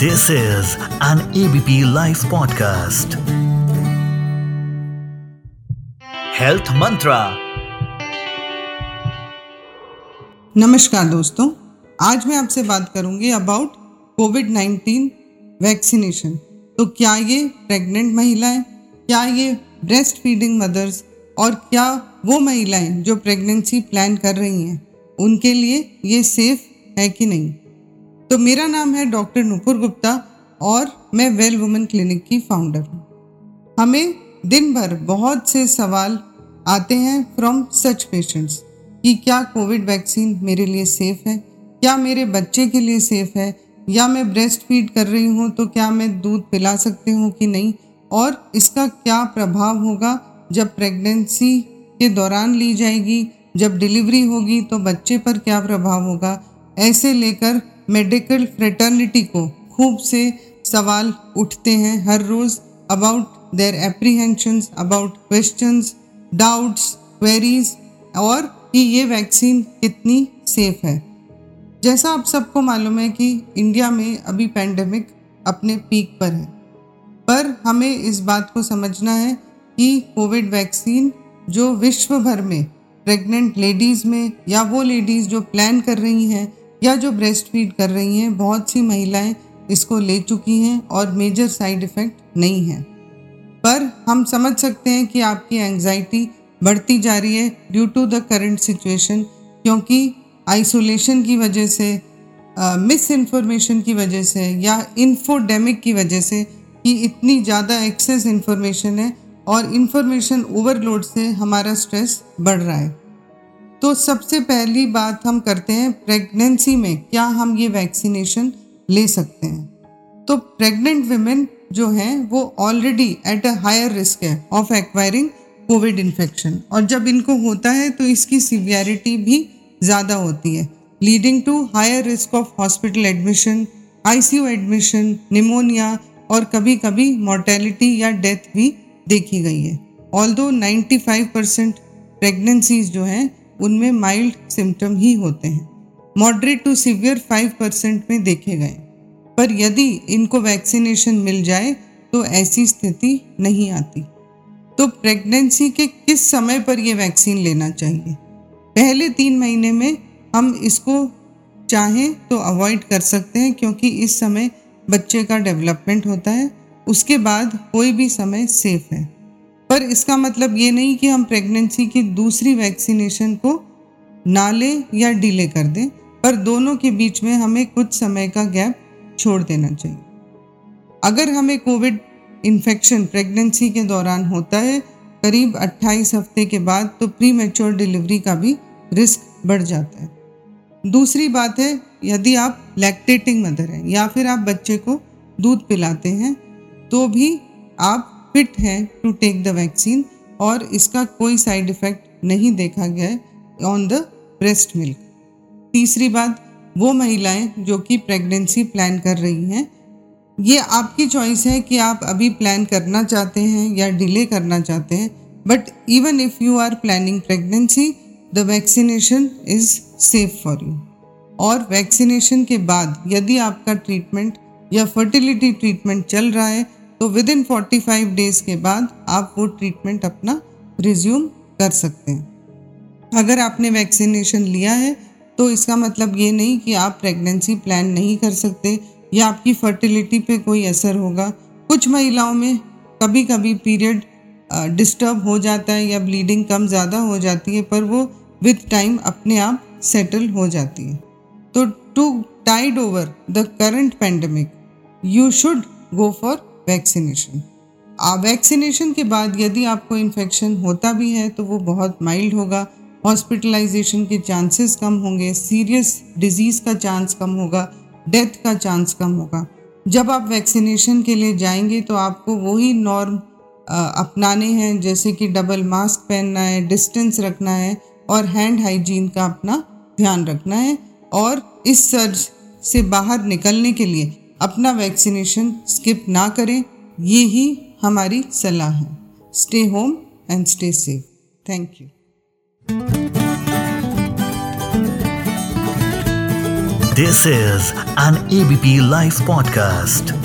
This is an ABP Life podcast. Health Mantra. नमस्कार दोस्तों, आज मैं आपसे बात करूँगी अबाउट कोविड 19 वैक्सीनेशन तो क्या ये प्रेग्नेंट महिलाएँ, क्या ये ब्रेस्ट फीडिंग मदर्स और क्या वो महिलाएँ जो प्रेगनेंसी प्लान कर रही हैं, उनके लिए ये सेफ़ है कि नहीं तो मेरा नाम है डॉक्टर नुपुर गुप्ता और मैं वेल वुमेन क्लिनिक की फाउंडर हूँ। हमें दिन भर बहुत से सवाल आते हैं फ्रॉम सच पेशेंट्स कि क्या कोविड वैक्सीन मेरे लिए सेफ़ है? क्या मेरे बच्चे के लिए सेफ़ है? या मैं ब्रेस्ट फ़ीड कर रही हूँ तो क्या मैं दूध पिला सकती हूँ कि नहीं? और इसका क्या प्रभाव होगा जब प्रेगनेंसी के दौरान ली जाएगी? जब डिलीवरी होगी तो बच्चे पर क्या प्रभाव होगा? ऐसे लेकर मेडिकल फ्रेटर्निटी को खूब से सवाल उठते हैं हर रोज़ about their apprehensions about questions doubts queries और कि ये वैक्सीन कितनी सेफ़ है। जैसा आप सबको मालूम है कि इंडिया में अभी पैंडमिक अपने पीक पर है। पर हमें इस बात को समझना है कि कोविड वैक्सीन जो विश्व भर में प्रेग्नेंट लेडीज़ में या वो लेडीज़ जो प्लान कर रही हैं या जो ब्रेस्ट फ़ीड कर रही हैं, बहुत सी महिलाएँ इसको ले चुकी हैं और मेजर साइड इफ़ेक्ट नहीं है। पर हम समझ सकते हैं कि आपकी एंजाइटी बढ़ती जा रही है due to the current situation क्योंकि आइसोलेशन की वजह से मिस इन्फॉर्मेशन की वजह से या इन्फोडेमिक की वजह से कि इतनी ज़्यादा एक्सेस इन्फॉर्मेशन है और इन्फॉर्मेशन ओवरलोड से हमारा स्ट्रेस बढ़ रहा है। तो सबसे पहली बात हम करते हैं प्रेगनेंसी में क्या हम ये वैक्सीनेशन ले सकते हैं। तो प्रेग्नेंट वुमेन जो हैं, वो already at a higher risk है ऑफ़ एक्वायरिंग कोविड इन्फेक्शन और जब इनको होता है तो इसकी सिवियरिटी भी ज़्यादा होती है leading to higher risk of hospital admission ICU admission pneumonia और कभी कभी मोर्टेलिटी या डेथ भी देखी गई है। ऑल दो नाइन्टी फाइव परसेंट प्रेगनेंसीज जो हैं उनमें माइल्ड सिम्टम ही होते हैं। Moderate to severe five percent में देखे गए। पर यदि इनको वैक्सीनेशन मिल जाए तो ऐसी स्थिति नहीं आती। तो प्रेगनेंसी के किस समय पर यह वैक्सीन लेना चाहिए? पहले तीन महीने में हम इसको चाहें तो अवॉइड कर सकते हैं, क्योंकि इस समय बच्चे का डेवलपमेंट होता है। उसके बाद कोई भी समय सेफ़ है। पर इसका मतलब ये नहीं कि हम प्रेगनेंसी की दूसरी वैक्सीनेशन को ना लें या डिले कर दें, पर दोनों के बीच में हमें कुछ समय का गैप छोड़ देना चाहिए। अगर हमें कोविड इन्फेक्शन प्रेगनेंसी के दौरान होता है, करीब 28 हफ़्ते के बाद तो प्री मेच्योर डिलीवरी का भी रिस्क बढ़ जाता है। दूसरी बात है, यदि आप लैक्टेटिंग मदर हैं या फिर आप बच्चे को दूध पिलाते हैं तो भी आप फिट है टू टेक द वैक्सीन और इसका कोई साइड इफ़ेक्ट नहीं देखा गया है ऑन द ब्रेस्ट मिल्क तीसरी बात, वो महिलाएँ जो कि प्रेगनेंसी प्लान कर रही हैं, ये आपकी चॉइस है कि आप अभी प्लान करना चाहते हैं या डिले करना चाहते हैं but even if you are planning pregnancy the vaccination is safe for you और वैक्सीनेशन के बाद यदि आपका ट्रीटमेंट या फर्टिलिटी ट्रीटमेंट चल रहा है तो within forty five days के बाद आप वो ट्रीटमेंट अपना रिज्यूम कर सकते हैं। अगर आपने वैक्सीनेशन लिया है तो इसका मतलब ये नहीं कि आप प्रेगनेंसी प्लान नहीं कर सकते या आपकी फर्टिलिटी पे कोई असर होगा। कुछ महिलाओं में कभी कभी पीरियड डिस्टर्ब हो जाता है या ब्लीडिंग कम ज़्यादा हो जाती है, पर वो विद टाइम अपने आप सेटल हो जाती है। तो to tide over the current pandemic you should go for vaccination. Vaccination के बाद यदि आपको इन्फेक्शन होता भी है तो वो बहुत माइल्ड होगा। हॉस्पिटलाइजेशन के चांसेस कम होंगे। सीरियस डिज़ीज़ का चांस कम होगा। डेथ का चांस कम होगा। जब आप वैक्सीनेशन के लिए जाएँगे तो आपको वही नॉर्म अपनाने हैं, जैसे कि डबल मास्क पहनना है डिस्टेंस रखना है, और हैंड हाइजीन का अपना ध्यान रखना है। और इस सर्ज से बाहर निकलने के लिए अपना वैक्सीनेशन स्किप ना करें, ये ही हमारी सलाह है। Stay home and stay safe thank you this is an ABP live podcast.